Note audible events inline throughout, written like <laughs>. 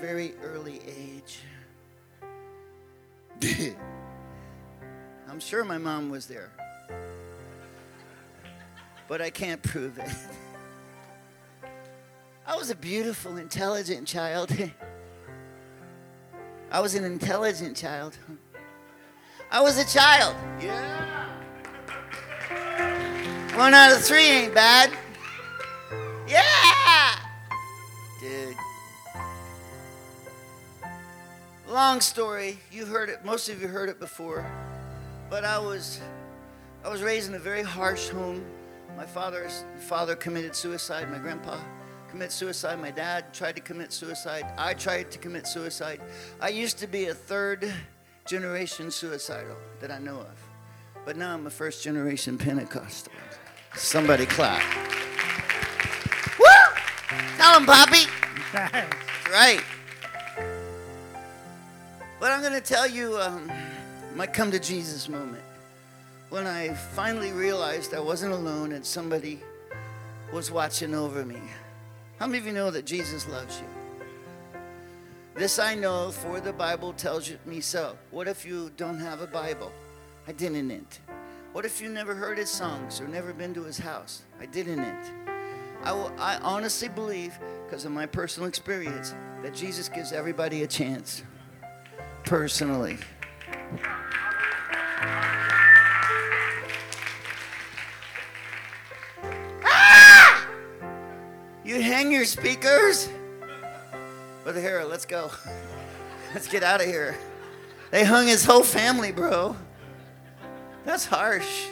very early age. <laughs> I'm sure my mom was there, but I can't prove it. <laughs> I was a beautiful, intelligent child. <laughs> I was an intelligent child. I was a child. Yeah. One out of three ain't bad. Yeah. Dude. Long story. You heard it. Most of you heard it before. But I was, I was raised in a very harsh home. My father's father committed suicide. My grandpa commit suicide. My dad tried to commit suicide. I tried to commit suicide. I used to be a third generation suicidal that I know of. But now I'm a first generation Pentecostal. Somebody clap. Woo! Tell him, Poppy. right. But I'm going to tell you um, my come to Jesus moment. When I finally realized I wasn't alone and somebody was watching over me. How many of you know that Jesus loves you? This I know, for the Bible tells me so. What if you don't have a Bible? I didn't. What if you never heard his songs or never been to his house? I didn't. I, will, I honestly believe, because of my personal experience, that Jesus gives everybody a chance. Personally. Ah! You hang your speakers? Brother Hera, let's go. Let's get out of here. They hung his whole family, bro. That's harsh.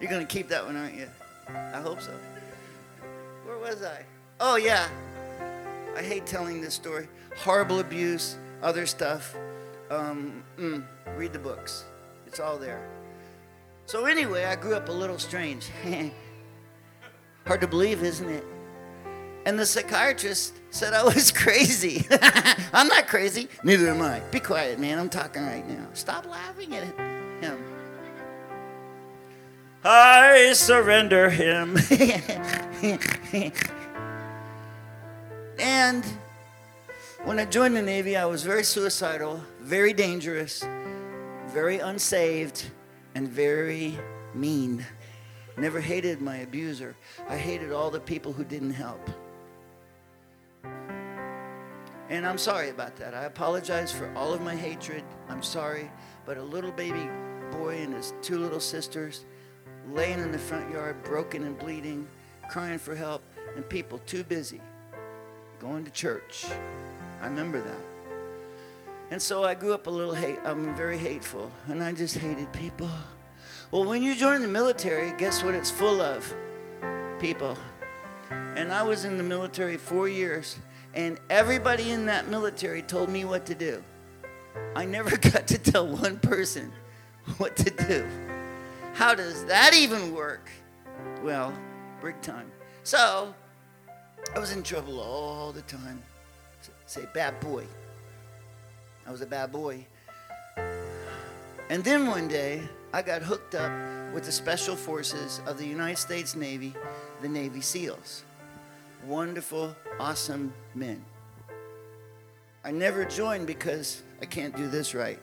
You're going to keep that one, aren't you? I hope so. Where was I? Oh, yeah. I hate telling this story. Horrible abuse, other stuff. Um, mm, read the books, it's all there. So, anyway, I grew up a little strange. <laughs> Hard to believe, isn't it? And the psychiatrist said I was <laughs> crazy. <laughs> I'm not crazy. Neither am I. Be quiet, man. I'm talking right now. Stop laughing at him. I surrender him. and when I joined the Navy, I was very suicidal, very dangerous, very unsaved, and very mean. Never hated my abuser. I hated all the people who didn't help. And I'm sorry about that. I apologize for all of my hatred. I'm sorry. But a little baby boy and his two little sisters laying in the front yard, broken and bleeding, crying for help, and people too busy going to church. I remember that. And so I grew up a little hate. I'm very hateful, and I just hated people. Well, when you join the military, guess what it's full of? People. And I was in the military four years, and everybody in that military told me what to do. I never <laughs> got to tell one person what to do. How does that even work? Well, big time. So, I was in trouble all the time. Say, bad boy. I was a bad boy. And then one day, I got hooked up with the Special Forces of the United States Navy, the Navy SEALs. Wonderful, awesome men. I never joined because I can't do this right.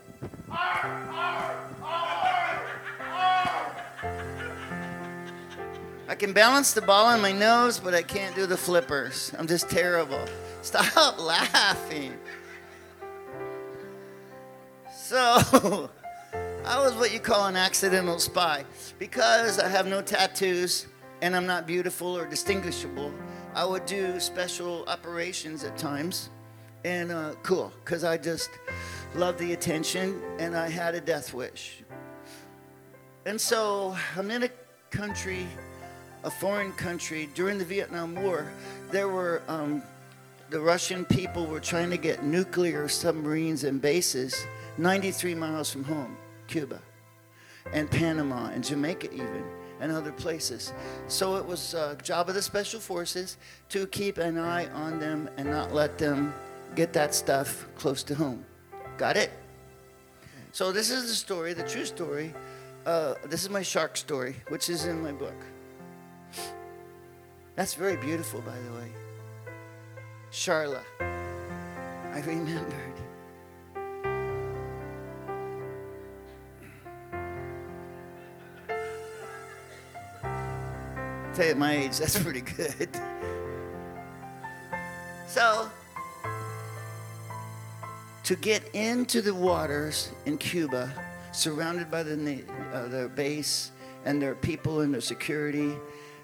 I can balance the ball on my nose, but I can't do the flippers. I'm just terrible. <laughs> Stop laughing. So, <laughs> I was what you call an accidental spy. Because I have no tattoos and I'm not beautiful or distinguishable, I would do special operations at times. And uh, cool, because I just loved the attention and I had a death wish. And so I'm in a country, a foreign country, during the Vietnam War. There were, um, the Russian people were trying to get nuclear submarines and bases 93 miles from home. Cuba and Panama and Jamaica even and other places. So it was a job of the special forces to keep an eye on them and not let them get that stuff close to home. Got it? So this is the story, the true story. Uh, this is my shark story, which is in my book. That's very beautiful, by the way. Charla. I remembered. Tell you at my age, that's pretty good. So, to get into the waters in Cuba, surrounded by the, uh, their base and their people and their security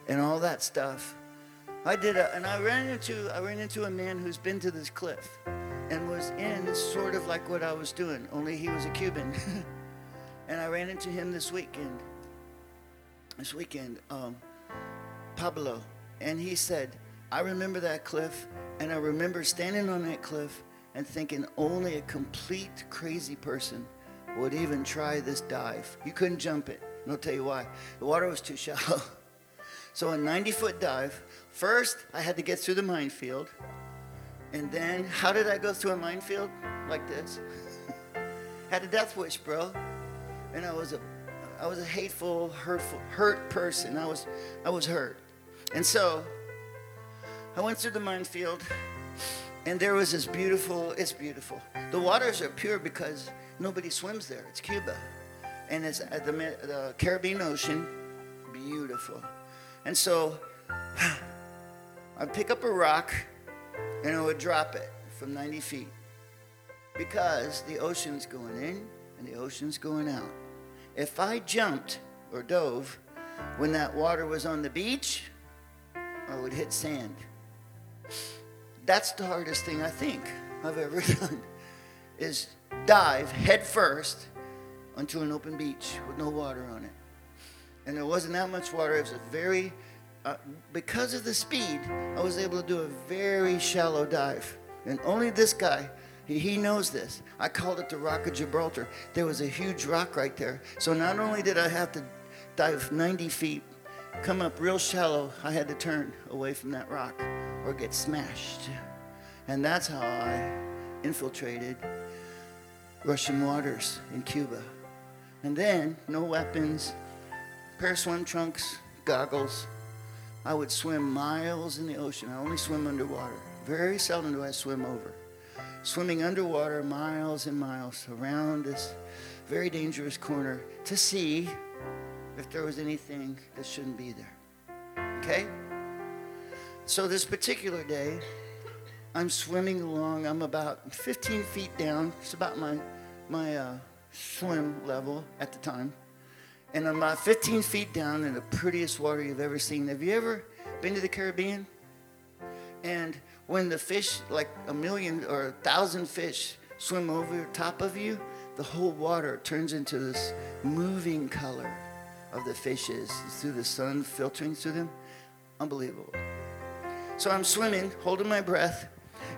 and all that stuff, I did a, and I ran into I ran into a man who's been to this cliff and was in sort of like what I was doing, only he was a Cuban. <laughs> and I ran into him this weekend. This weekend, um, Pablo, and he said, I remember that cliff, and I remember standing on that cliff and thinking only a complete crazy person would even try this dive. You couldn't jump it. And I'll tell you why. The water was too shallow. <laughs> So a 90 foot dive, first I had to get through the minefield. And then how did I go through a minefield? Like this. <laughs> had a death wish, bro. And I was a I was a hateful, hurtful, hurt person. I was I was hurt. And so I went through the minefield and there was this beautiful, it's beautiful. The waters are pure because nobody swims there. It's Cuba. And it's at the, the Caribbean Ocean, beautiful. And so <sighs> I'd pick up a rock and I would drop it from 90 feet because the ocean's going in and the ocean's going out. If I jumped or dove when that water was on the beach, I would hit sand. That's the hardest thing I think I've ever <laughs> done is dive head first onto an open beach with no water on it and there wasn't that much water. It was a very, uh, because of the speed, I was able to do a very shallow dive. And only this guy, he, he knows this. I called it the Rock of Gibraltar. There was a huge rock right there. So not only did I have to dive 90 feet, come up real shallow, I had to turn away from that rock or get smashed. And that's how I infiltrated Russian waters in Cuba. And then, no weapons, pair of swim trunks, goggles. I would swim miles in the ocean. I only swim underwater. Very seldom do I swim over. Swimming underwater miles and miles around this very dangerous corner to see if there was anything that shouldn't be there. Okay? So this particular day, I'm swimming along. I'm about 15 feet down. It's about my my uh, swim level at the time and I'm about 15 feet down in the prettiest water you've ever seen. Have you ever been to the Caribbean? And when the fish, like a million or a thousand fish, swim over top of you, the whole water turns into this moving color of the fishes through the sun filtering through them. Unbelievable. So I'm swimming, holding my breath,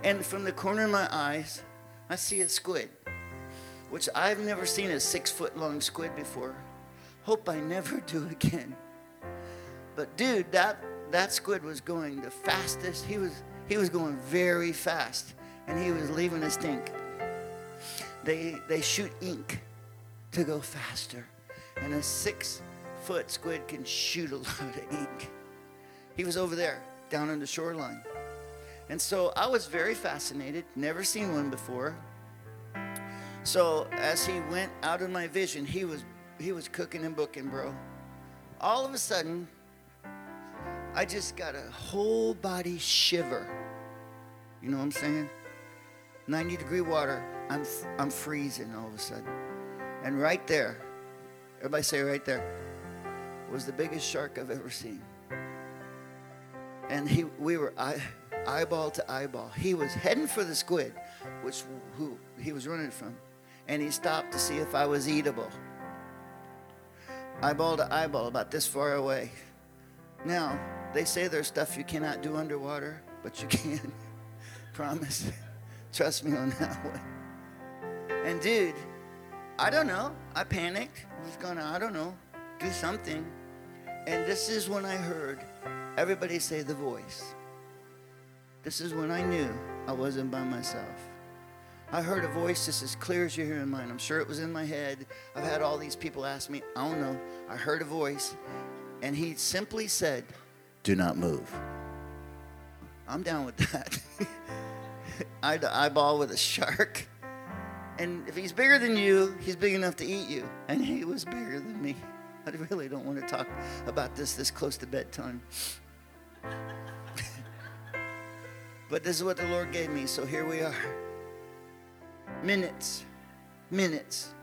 and from the corner of my eyes, I see a squid, which I've never seen a six foot long squid before. Hope I never <laughs> do again. But dude, that that squid was going the fastest. He was he was going very fast, and he was leaving a stink. They they shoot ink to go faster, and a six foot squid can shoot a <laughs> lot of ink. He was over there, down on the shoreline. And so I was very fascinated, never seen one before. So as he went out of my vision, he was he was cooking and booking, bro. All of a sudden, I just got a whole body shiver. You know what I'm saying? 90 degree water. I'm I'm freezing all of a sudden. And right there, everybody say right there, was the biggest shark I've ever seen. And he we were eye, eyeball to eyeball. He was heading for the squid, which who he was running from. And he stopped to see if I was eatable eyeball to eyeball, about this far away. Now, they say there's stuff you cannot do underwater, but you <laughs> can. Promise. Trust me on that one. And dude, I don't know. I panicked. I was gonna, I don't know, do something. And this is when I heard everybody say the voice. This is when I knew I wasn't by myself. I heard a voice just as clear as you're hearing mine. I'm sure it was in my head. I've had all these people ask me, I don't know. I heard a voice, and he simply said, Do not move. I'm down with that. <laughs> eye to eyeball with a shark. And if he's bigger than you, he's big enough to eat you. And he was bigger than me. I really don't want to talk about this this close to bedtime. <laughs> but this is what the Lord gave me, so here we are. Minutes, minutes.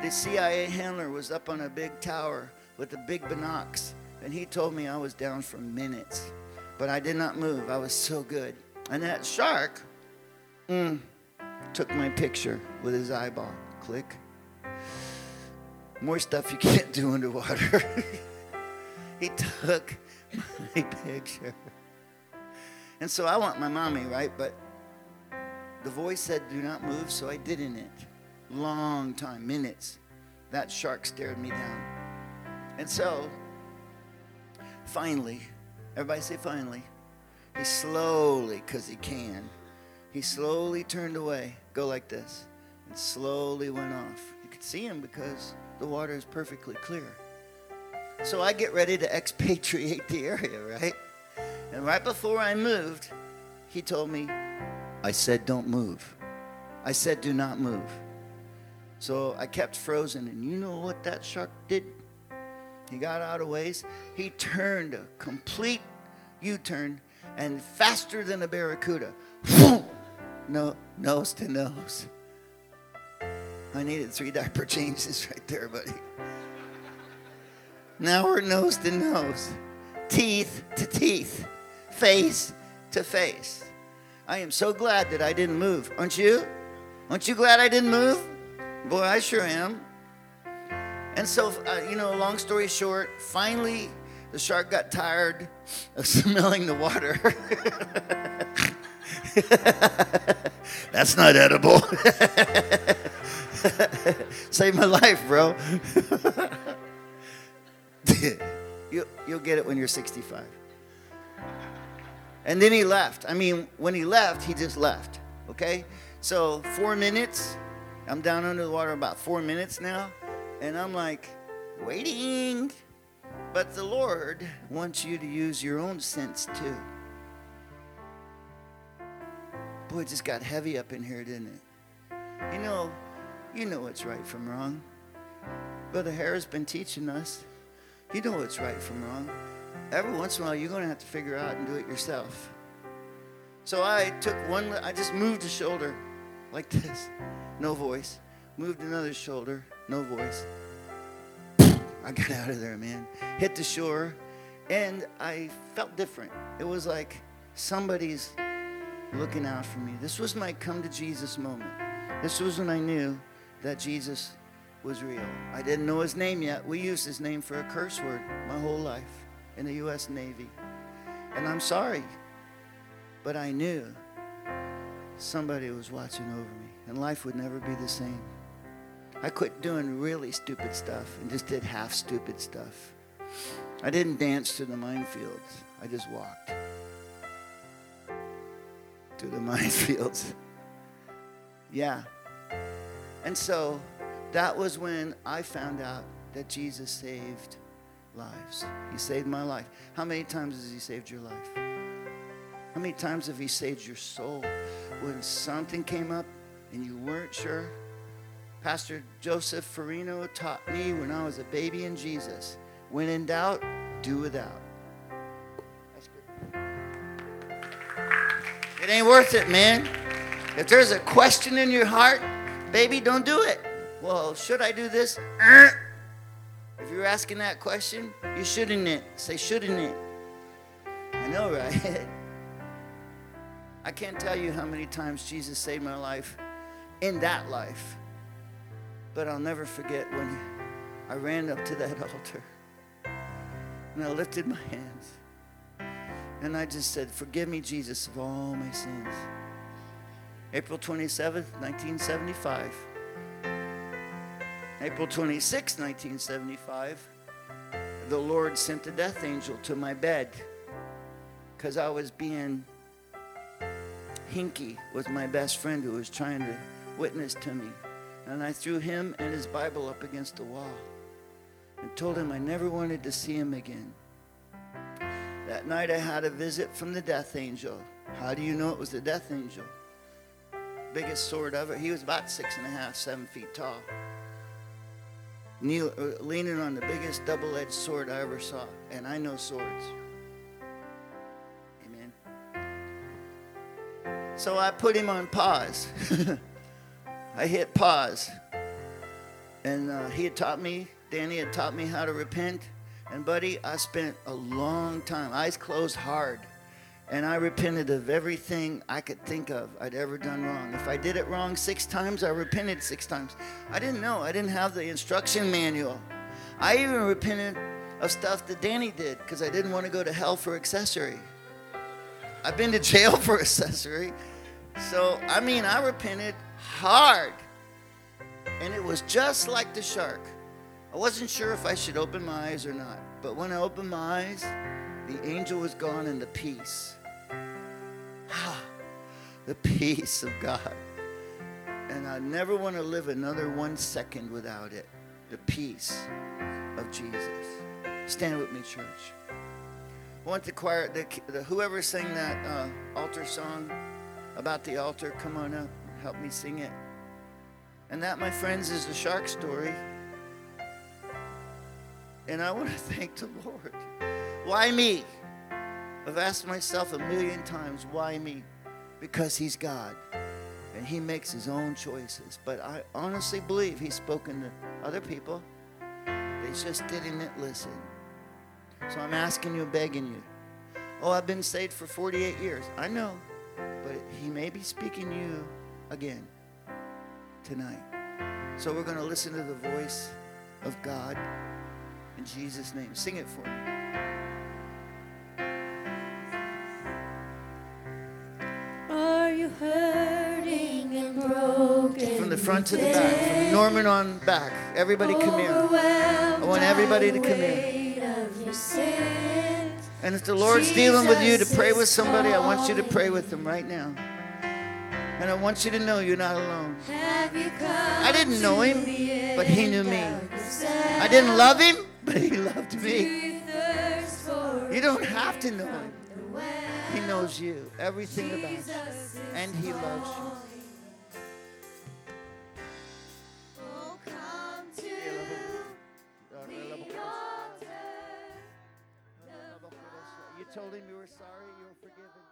The CIA handler was up on a big tower with a big binocs, and he told me I was down for minutes. But I did not move. I was so good. And that shark mm, took my picture with his eyeball. Click. More stuff you <laughs> can't do underwater. <laughs> he took <laughs> my picture. And so I want my mommy, right? But the voice said, do not move, so I didn't it. Long time, minutes. That shark stared me down. And so, finally, everybody say finally, he slowly, because he can, he slowly turned away, go like this, and slowly went off. You could see him because the water is perfectly clear. So I get ready to expatriate the area, right? And right before I moved, he told me, I said, don't move. I said, do not move. So I kept frozen. And you know what that shark did? He got out of ways. He turned a complete U turn and faster than a barracuda. no, nose to nose. I needed three diaper changes right there, buddy. Now we're nose to nose, teeth to teeth, face to face. I am so glad that I didn't move. Aren't you? Aren't you glad I didn't move? Boy, I sure am. And so, uh, you know, long story short, finally the shark got tired of <laughs> smelling the water. <laughs> That's not edible. <laughs> Save my life, bro. you, you'll get it when you're 65. And then he left. I mean, when he left, he just left. Okay? So, four minutes. I'm down under the water about four minutes now. And I'm like, waiting. But the Lord wants you to use your own sense too. Boy, it just got heavy up in here, didn't it? You know, you know what's right from wrong. Brother Harris been teaching us. You know what's right from wrong. Every once in a while, you're going to have to figure out and do it yourself. So I took one, I just moved a shoulder like this, no voice. Moved another shoulder, no voice. I got out of there, man. Hit the shore, and I felt different. It was like somebody's looking out for me. This was my come to Jesus moment. This was when I knew that Jesus was real. I didn't know his name yet. We used his name for a curse word my whole life in the U.S. Navy. And I'm sorry, but I knew somebody was watching over me, and life would never be the same. I quit doing really stupid stuff and just did half stupid stuff. I didn't dance to the minefields, I just walked to the <laughs> minefields. Yeah. And so that was when I found out that Jesus saved lives. He saved my life. How many times has He saved your life? How many times have He saved your soul? When something came up and you weren't sure, Pastor Joseph Farino taught me when I was a baby in Jesus. When in doubt, do without. It ain't worth it, man. If there's a question in your heart, baby, don't do it. Well, should I do this? Uh, You're asking that question, you shouldn't it. Say shouldn't it. I know, <laughs> right? I can't tell you how many times Jesus saved my life in that life. But I'll never forget when I ran up to that <laughs> altar and I lifted my hands and I just said, Forgive me, Jesus, of all my sins. April 27th, 1975. April 26, 1975, the Lord sent a death angel to my bed because I was being hinky with my best friend who was trying to witness to me. And I threw him and his Bible up against the wall and told him I never wanted to see him again. That night I had a visit from the death angel. How do you know it was the death angel? biggest sword ever. He was about six and a half, seven feet tall. Kneel, uh, leaning on the biggest double edged sword I ever saw. And I know swords. Amen. So I put him on pause. <laughs> I hit pause. And uh, he had taught me, Danny had taught me how to repent. And, buddy, I spent a long time, eyes closed hard. And I repented of everything I could think of I'd ever done wrong. If I did it wrong six times, I repented six times. I didn't know. I didn't have the instruction manual. I even repented of stuff that Danny did because I didn't want to go to hell for accessory. I've been to jail <laughs> for accessory. So, I mean, I repented hard. And it was just like the shark. I wasn't sure if I should open my eyes or not. But when I opened my eyes, the angel was gone and the peace. Ah, the peace of God. And I never want to live another one second without it. The peace of Jesus. Stand with me, church. I want the choir, the, the, whoever sang that uh, altar song about the altar, come on up, help me sing it. And that, my friends, is the shark story. And I want to <laughs> thank the Lord. Why me? I've asked myself a million times, why me? Because He's God and He makes His own choices. But I honestly believe He's spoken to other people, they just didn't listen. So I'm asking you, begging you. Oh, I've been saved for 48 years. I know, but He may be speaking to you again tonight. So we're going to listen to the voice of God in Jesus' name. Sing it for me. Front to the back, from Norman on back. Everybody come here. I want everybody to come here. And if the Lord's dealing with you to pray with somebody, I want you to pray with them right now. And I want you to know you're not alone. I didn't know him, but he knew me. I didn't love him, but he loved me. You don't have to know him. He knows you, everything about you, and he loves you. Told him you were sorry, you were forgiven.